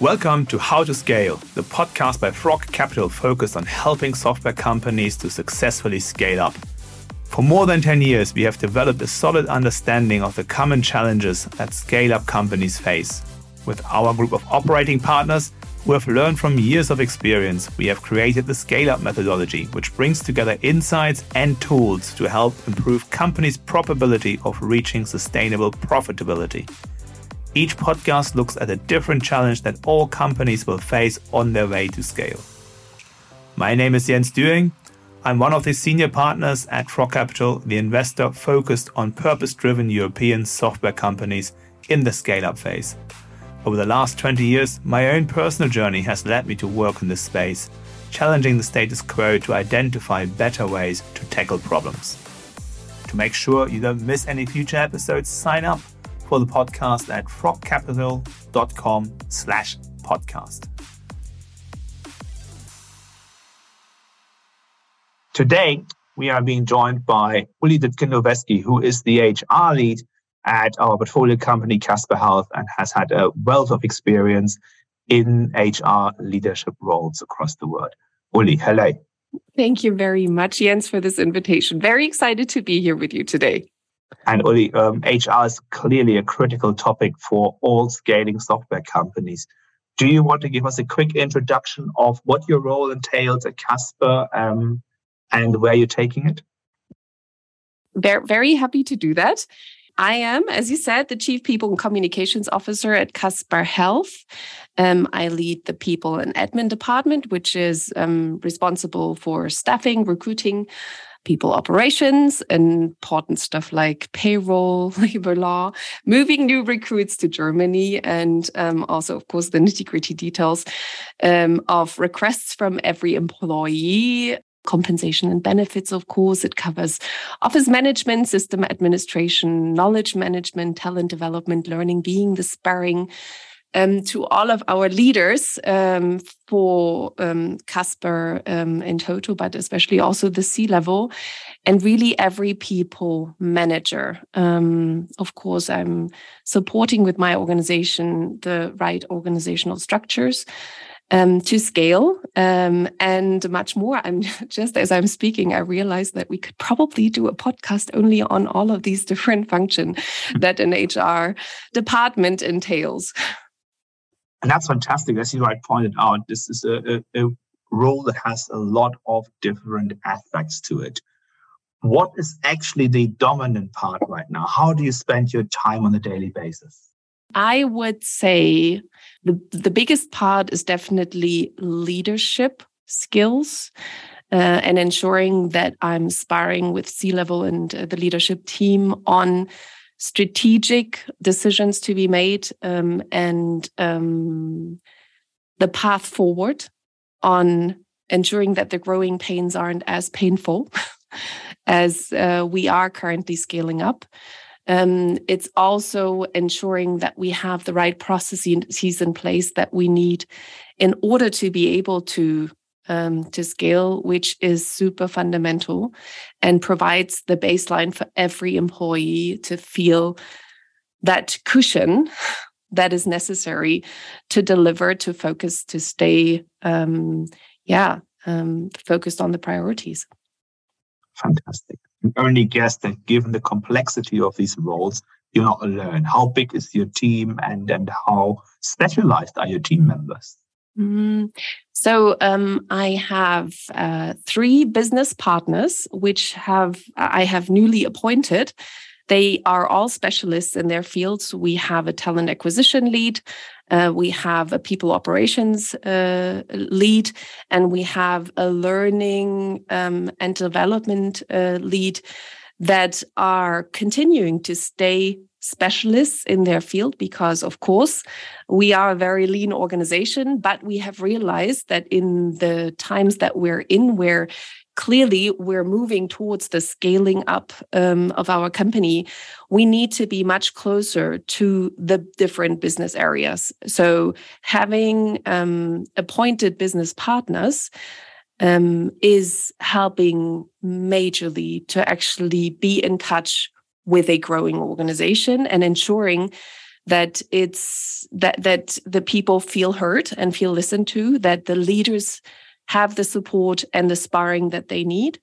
Welcome to How to Scale, the podcast by Frog Capital focused on helping software companies to successfully scale up. For more than 10 years, we have developed a solid understanding of the common challenges that scale up companies face. With our group of operating partners, who have learned from years of experience, we have created the Scale Up methodology, which brings together insights and tools to help improve companies' probability of reaching sustainable profitability. Each podcast looks at a different challenge that all companies will face on their way to scale. My name is Jens Düing. I'm one of the senior partners at Frog Capital, the investor focused on purpose driven European software companies in the scale up phase. Over the last 20 years, my own personal journey has led me to work in this space, challenging the status quo to identify better ways to tackle problems. To make sure you don't miss any future episodes, sign up for the podcast at frogcapital.com slash podcast. Today, we are being joined by Ulli Dittgen who is the HR lead at our portfolio company, Caspar Health, and has had a wealth of experience in HR leadership roles across the world. Ulli, hello. Thank you very much, Jens, for this invitation. Very excited to be here with you today. And Ulli, um, HR is clearly a critical topic for all scaling software companies. Do you want to give us a quick introduction of what your role entails at Caspar um, and where you're taking it? Very, very happy to do that. I am, as you said, the Chief People and Communications Officer at Caspar Health. Um, I lead the People and Admin Department, which is um, responsible for staffing, recruiting, people operations, important stuff like payroll, labor law, moving new recruits to Germany, and um, also, of course, the nitty gritty details um, of requests from every employee. Compensation and benefits, of course. It covers office management, system administration, knowledge management, talent development, learning, being the sparring um, to all of our leaders um, for um, Caspar um, in total, but especially also the C level and really every people manager. Um, of course, I'm supporting with my organization the right organizational structures. Um, to scale um, and much more. I'm just as I'm speaking, I realize that we could probably do a podcast only on all of these different functions that an HR department entails. And that's fantastic. As you right pointed out, this is a, a, a role that has a lot of different aspects to it. What is actually the dominant part right now? How do you spend your time on a daily basis? I would say the, the biggest part is definitely leadership skills. Uh, and ensuring that I'm sparring with C level and uh, the leadership team on strategic decisions to be made um, and um, the path forward on ensuring that the growing pains aren't as painful as uh, we are currently scaling up. Um, it's also ensuring that we have the right processes in place that we need in order to be able to um, to scale, which is super fundamental and provides the baseline for every employee to feel that cushion that is necessary to deliver, to focus, to stay, um, yeah, um, focused on the priorities. Fantastic. I only guess that given the complexity of these roles, you're not alone. How big is your team and, and how specialized are your team members? Mm, so um, I have uh, three business partners, which have I have newly appointed. They are all specialists in their fields. We have a talent acquisition lead, uh, we have a people operations uh, lead, and we have a learning um, and development uh, lead that are continuing to stay specialists in their field because, of course, we are a very lean organization, but we have realized that in the times that we're in, where clearly we're moving towards the scaling up um, of our company, we need to be much closer to the different business areas. So, having um, appointed business partners. Um, is helping majorly to actually be in touch with a growing organization and ensuring that it's that that the people feel heard and feel listened to, that the leaders have the support and the sparring that they need.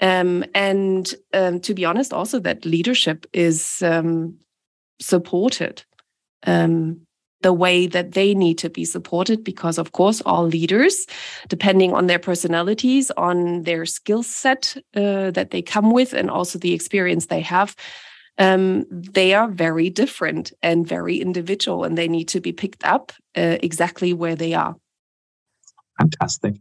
Um, and um, to be honest, also that leadership is um, supported um, the way that they need to be supported because of course all leaders depending on their personalities on their skill set uh, that they come with and also the experience they have um, they are very different and very individual and they need to be picked up uh, exactly where they are. Fantastic.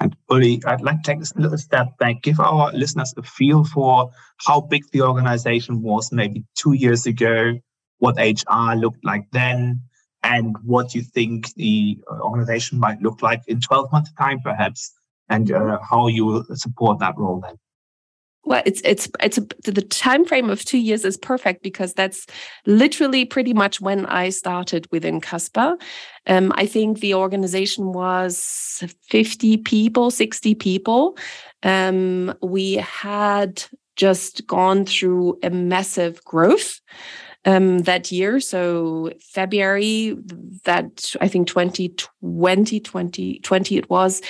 And Ulli, I'd like to take a little step back, give our listeners a feel for how big the organization was maybe two years ago, what HR looked like then, and what you think the uh, organization might look like in 12 months time perhaps and uh, how you will support that role then. Well it's it's it's a, the time frame of two years is perfect because that's literally pretty much when i started within Caspar. Um, i think the organization was 50 people 60 people. Um, we had just gone through a massive growth um, that year. So February, that I think 2020, 2020 it was,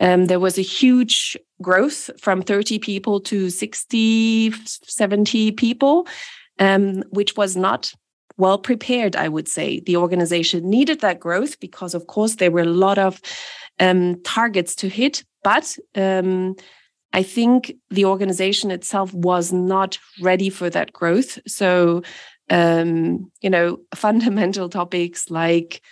um, there was a huge growth from 30 people to 60, 70 people, um, which was not well prepared, I would say. The organization needed that growth because, of course, there were a lot of um, targets to hit, but um, I think the organization itself was not ready for that growth. So um, you know, fundamental topics like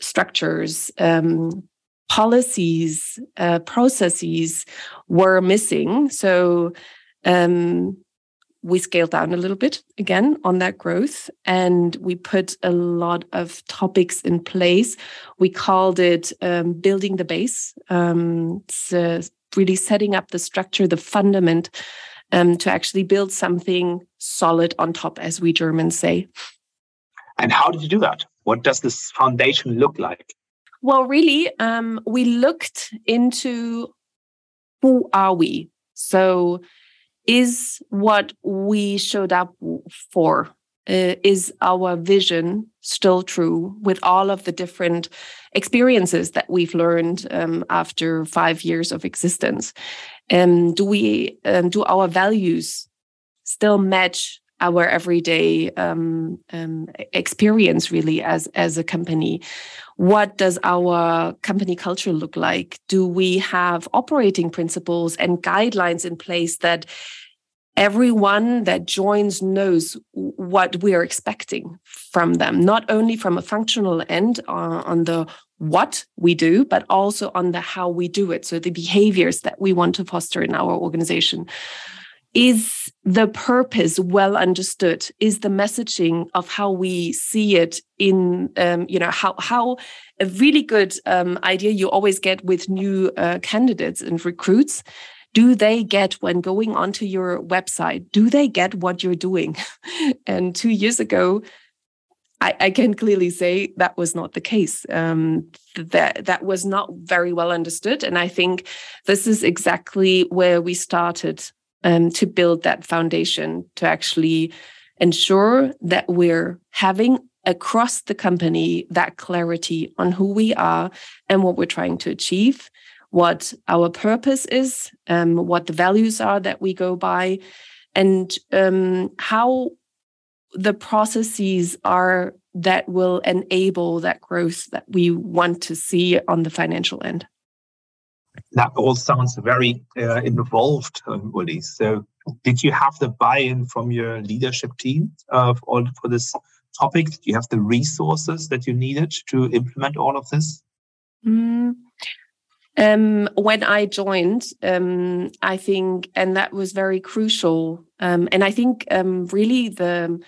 structures, um, policies, uh, processes were missing. So um, we scaled down a little bit again on that growth and we put a lot of topics in place. We called it um, building the base. Um, it's uh, really setting up the structure, the fundament um, to actually build something solid on top, as we Germans say. And how did you do that? What does this foundation look like? Well, really, um, we looked into who are we? So, is what we showed up for uh, is our vision still true with all of the different experiences that we've learned um, after five years of existence? Um, do we um, do our values still match our everyday um, um, experience really as as a company? What does our company culture look like? Do we have operating principles and guidelines in place that everyone that joins knows what we are expecting from them, not only from a functional end uh, on the what we do, but also on the how we do it. So the behaviors that we want to foster in our organization. Is the purpose well understood? Is the messaging of how we see it in, um, you know, how how a really good um, idea you always get with new uh, candidates and recruits do they get when going onto your website do they get what you're doing? And two years ago I, I, can clearly say that was not the case. Um, that that was not very well understood, and I think this is exactly where we started um, to build that foundation to actually ensure that we're having across the company that clarity on who we are and what we're trying to achieve, what our purpose is, um, what the values are that we go by, and um, how the processes are that will enable that growth that we want to see on the financial end. That all sounds very uh, involved, um, Ulli. So, did you have the buy-in from your leadership team uh, for, for this topic? Did you have the resources that you needed to implement all of this? Mm, um, when I joined, um, I think, and that was very crucial. Um, and I think um, really the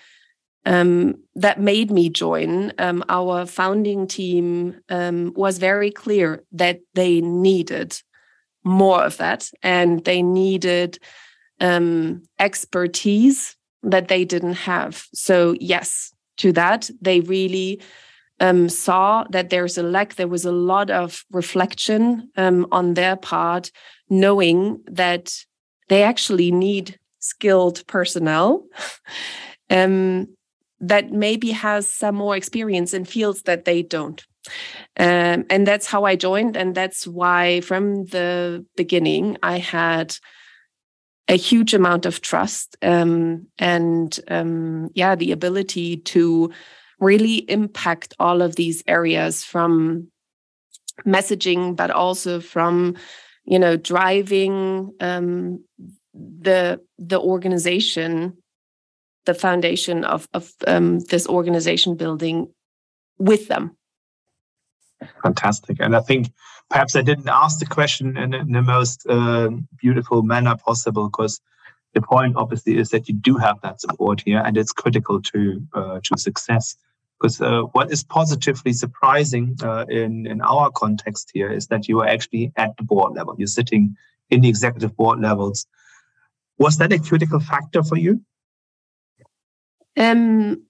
um, that made me join um, our founding team was very clear that they needed more of that, and they needed expertise that they didn't have. So yes, to that they really um, saw that there's a lack, there was a lot of reflection um, on their part, knowing that they actually need skilled personnel. um, that maybe has some more experience in fields that they don't. Um, and that's how I joined. And that's why from the beginning, I had a huge amount of trust um, and, um, yeah, the ability to really impact all of these areas from messaging, but also from, you know, driving um, the the organization the foundation of of um, this organization building with them. Fantastic, and I think perhaps I didn't ask the question in, in the most uh, beautiful manner possible because the point obviously is that you do have that support here, and it's critical to uh, to success. Because uh, what is positively surprising uh, in in our context here is that you are actually at the board level. You're sitting in the executive board levels. Was that a critical factor for you? Um,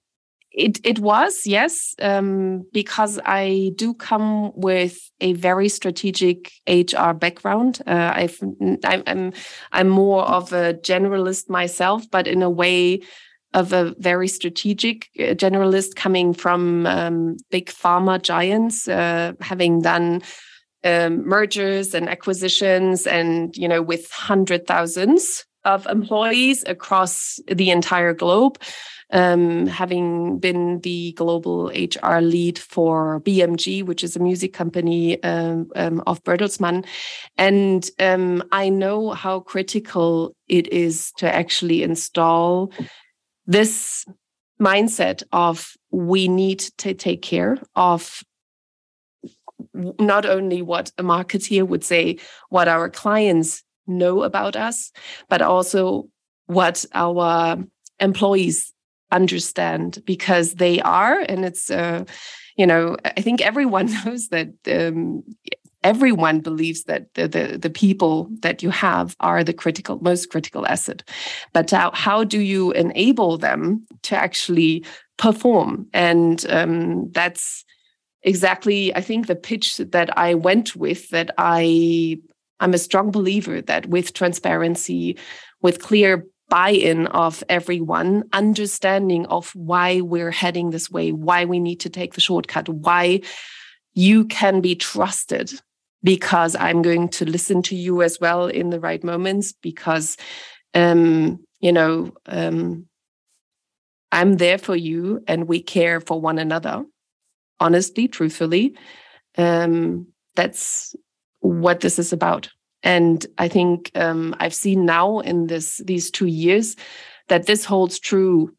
it it was yes, um, because I do come with a very strategic HR background. Uh, I've I'm, I'm I'm more of a generalist myself, but in a way of a very strategic uh, generalist coming from um, big pharma giants, uh, having done um, mergers and acquisitions, and you know with hundred thousands of employees across the entire globe um, having been the global HR lead for BMG, which is a music company um, um, of Bertelsmann. And um, I know how critical it is to actually install this mindset of we need to take care of not only what a marketeer would say, what our clients know about us, but also what our employees understand because they are and it's uh, you know i think everyone knows that um, everyone believes that the, the, the people that you have are the critical most critical asset. But how, how do you enable them to actually perform? And um, that's exactly i think the pitch that i went with that i i'm a strong believer that with transparency with clear buy in of everyone, understanding of why we're heading this way, why we need to take the shortcut, why you can be trusted because I'm going to listen to you as well in the right moments because, um, you know, um, I'm there for you and we care for one another. Honestly, truthfully, um, that's what this is about. And I think um, I've seen now in this these two years that this holds true.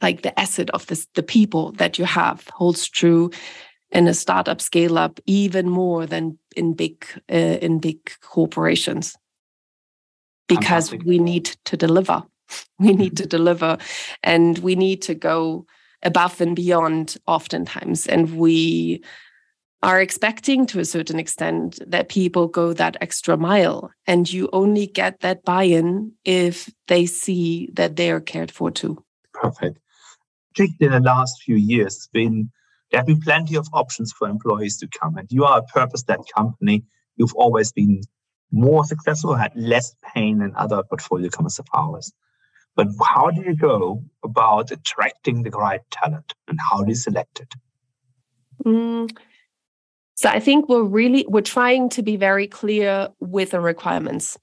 Like the asset of this, the people that you have holds true in a startup scale up even more than in big uh, in big corporations because Fantastic. we need to deliver we need to deliver and we need to go above and beyond oftentimes and we are expecting to a certain extent that people go that extra mile. And you only get that buy in if they see that they are cared for too. Perfect. Particularly in the last few years, been there have been plenty of options for employees to come. And you are a purpose-led company. You've always been more successful, had less pain than other portfolio companies of ours. But how do you go about attracting the right talent and how do you select it? Mm, so I think we're really we're trying to be very clear with the requirements.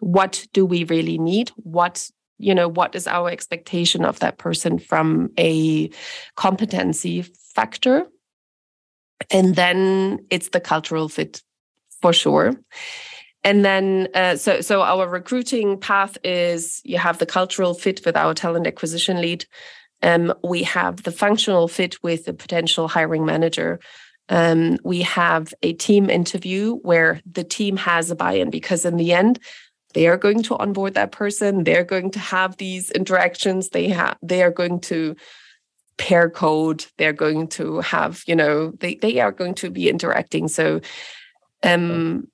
What do we really need? What you know what is our expectation of that person from a competency factor? And then it's the cultural fit for sure. And then uh, so so our recruiting path is you have the cultural fit with our talent acquisition lead. Um, we have the functional fit with the potential hiring manager. Um, we have a team interview where the team has a buy in because, in the end, they are going to onboard that person. They're going to have these interactions. They have they are going to pair code. They're going to have you know they they are going to be interacting. So, um,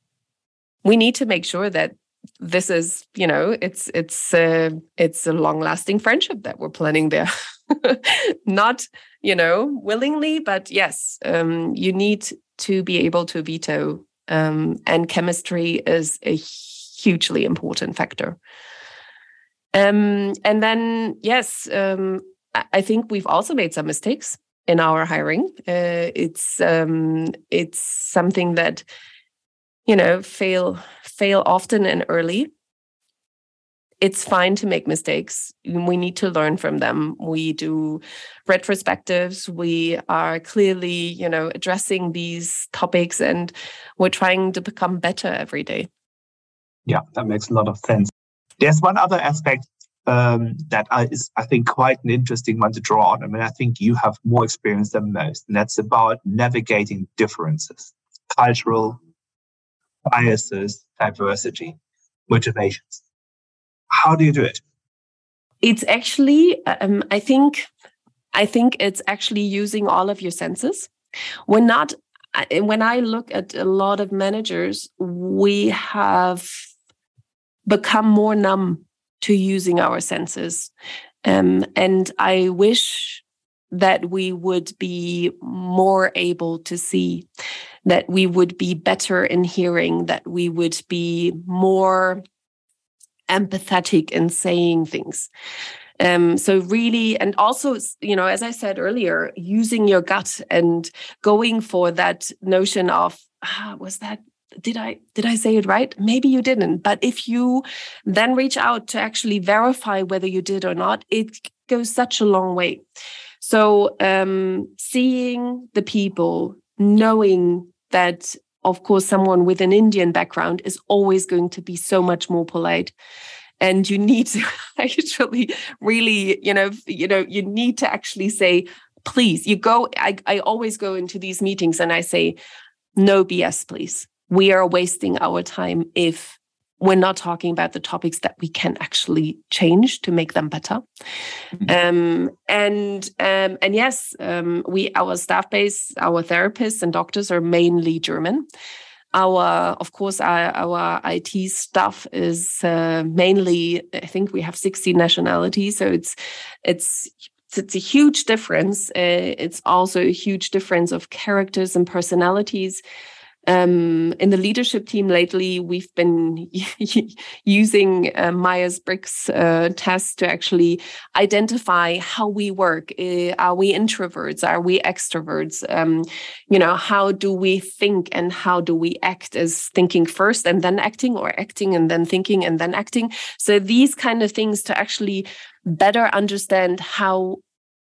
we need to make sure that this is you know it's it's uh, it's a long lasting friendship that we're planning there. not you know willingly but yes um, you need to be able to veto um, and chemistry is a hugely important factor um, and then yes um, I think we've also made some mistakes in our hiring. Uh, it's um, it's something that you know fail fail often and early it's fine to make mistakes. We need to learn from them. We do retrospectives. We are clearly, you know, addressing these topics and we're trying to become better every day. Yeah, that makes a lot of sense. There's one other aspect um, that is, I think, quite an interesting one to draw on. I mean, I think you have more experience than most, and that's about navigating differences, cultural biases, diversity, motivations. How do you do it? It's actually, um, I think, I think it's actually using all of your senses. We're not. When I look at a lot of managers, we have become more numb to using our senses, um, and I wish that we would be more able to see, that we would be better in hearing, that we would be more empathetic in saying things. Um, so really, and also, you know, as I said earlier, using your gut and going for that notion of, ah, was that did I did I say it right? Maybe you didn't. But if you then reach out to actually verify whether you did or not, it goes such a long way. So um, seeing the people, knowing that of course, someone with an Indian background is always going to be so much more polite. And you need to actually really, you know, you know, you need to actually say, please, you go. I, I always go into these meetings and I say, no BS, please. We are wasting our time if we're not talking about the topics that we can actually change to make them better. Mm-hmm. Um, and um, and yes, um, we our staff base, our therapists and doctors are mainly German. Our, of course, our, our IT staff is uh, mainly. I think we have sixty nationalities, so it's it's it's a huge difference. Uh, it's also a huge difference of characters and personalities. Um, in the leadership team lately, we've been using uh, Myers Briggs uh, tests to actually identify how we work. Uh, are we introverts? Are we extroverts? Um, you know, how do we think and how do we act? As thinking first and then acting, or acting and then thinking and then acting? So these kind of things to actually better understand how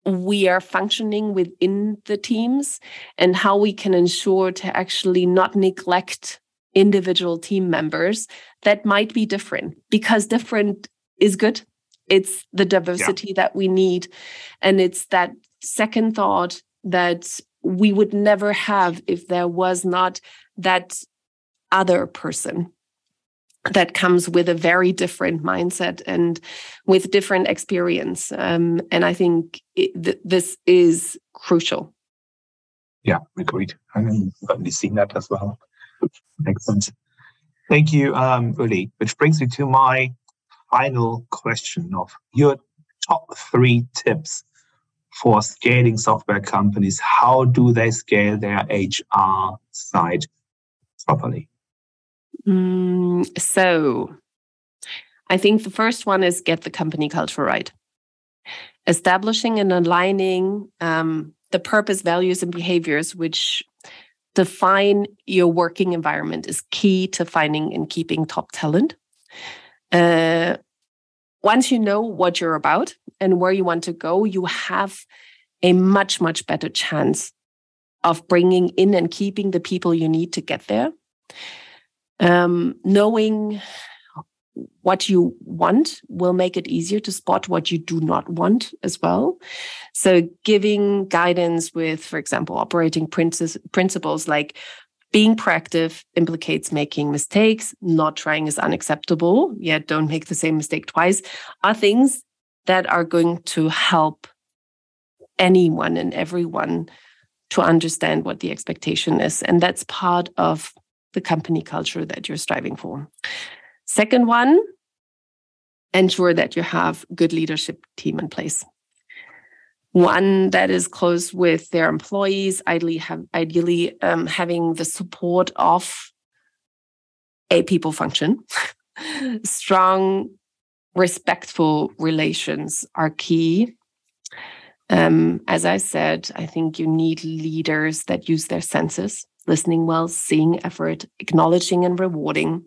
we are functioning within the teams and how we can ensure to actually not neglect individual team members that might be different. Because different is good. It's the diversity yeah. that we need. And it's that second thought that we would never have if there was not that other person that comes with a very different mindset and with different experience. Um, and I think it, th- this is crucial. Yeah, agreed. I've certainly seen that as well. Makes sense. Thank you, um, Ulli. Which brings me to my final question of your top three tips for scaling software companies. How do they scale their HR side properly? Mm, so, I think the first one is get the company culture right. Establishing and aligning um, the purpose, values, and behaviors which define your working environment is key to finding and keeping top talent. Uh, once you know what you're about and where you want to go, you have a much, much better chance of bringing in and keeping the people you need to get there. Um, knowing what you want will make it easier to spot what you do not want as well. So, giving guidance with, for example, operating principles like being proactive implicates making mistakes, not trying is unacceptable, yet don't make the same mistake twice, are things that are going to help anyone and everyone to understand what the expectation is. And that's part of the company culture that you're striving for. Second one, ensure that you have good leadership team in place. One that is close with their employees, ideally, have, ideally um, having the support of a people function. Strong, respectful relations are key. Um, as I said, I think you need leaders that use their senses, listening well, seeing effort, acknowledging and rewarding,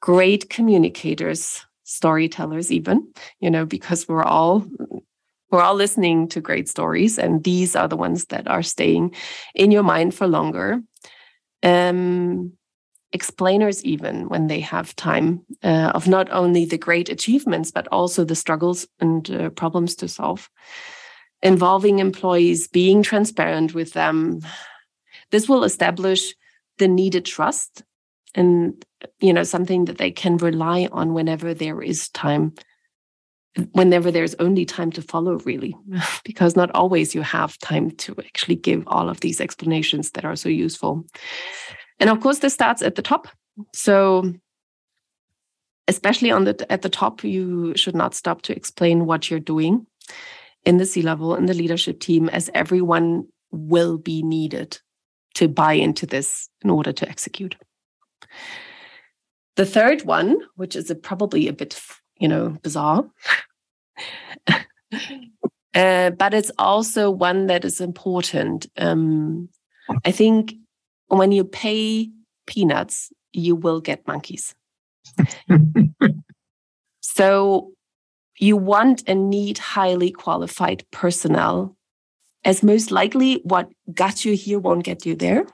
great communicators, storytellers, even, you know, because we're all we're all listening to great stories, and these are the ones that are staying in your mind for longer. Um, explainers, even when they have time, uh, of not only the great achievements, but also the struggles and uh, problems to solve. Involving employees, being transparent with them. This will establish the needed trust and you know something that they can rely on whenever there is time whenever there's only time to follow, really, because not always you have time to actually give all of these explanations that are so useful. And of course, this starts at the top. So, especially on the at the top, you should not stop to explain what you're doing in the C level, in the leadership team, as everyone will be needed to buy into this in order to execute. The third one, which is a, probably a bit you know, bizarre. uh, but it's also one that is important. Um, I think when you pay peanuts, you will get monkeys. so you want and need highly qualified personnel, as most likely what got you here won't get you there.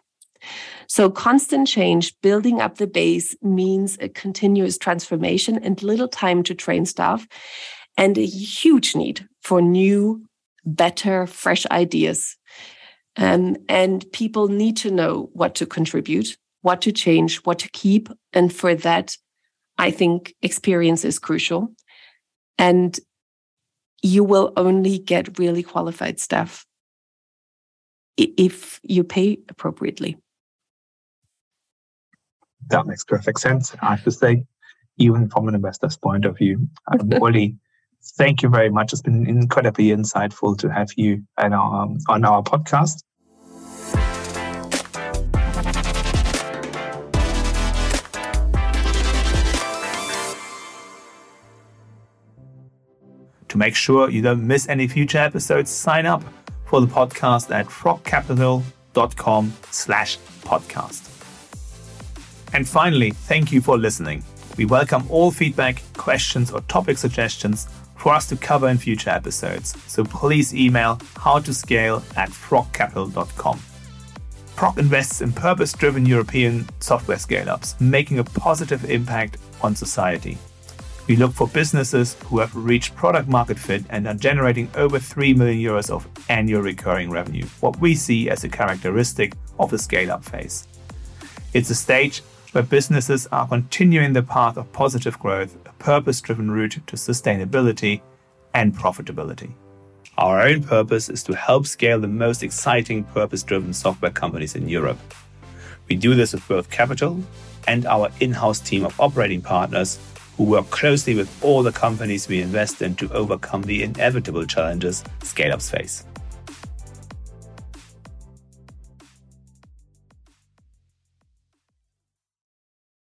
So, constant change, building up the base means a continuous transformation and little time to train staff, and a huge need for new, better, fresh ideas. Um, and people need to know what to contribute, what to change, what to keep. And for that, I think experience is crucial. And you will only get really qualified staff if you pay appropriately that makes perfect sense. I have to say, even from an investor's point of view, um, Ulli, thank you very much. It's been incredibly insightful to have you on our, um, on our podcast. To make sure you don't miss any future episodes, sign up for the podcast at frogcapital.com slash podcast. And finally, thank you for listening. We welcome all feedback, questions, or topic suggestions for us to cover in future episodes. So please email howtoscale at frogcapital.com. Frog invests in purpose driven European software scale ups, making a positive impact on society. We look for businesses who have reached product market fit and are generating over 3 million euros of annual recurring revenue, what we see as a characteristic of the scale up phase. It's a stage where businesses are continuing the path of positive growth, a purpose driven route to sustainability and profitability. Our own purpose is to help scale the most exciting purpose driven software companies in Europe. We do this with both capital and our in house team of operating partners who work closely with all the companies we invest in to overcome the inevitable challenges scale ups face.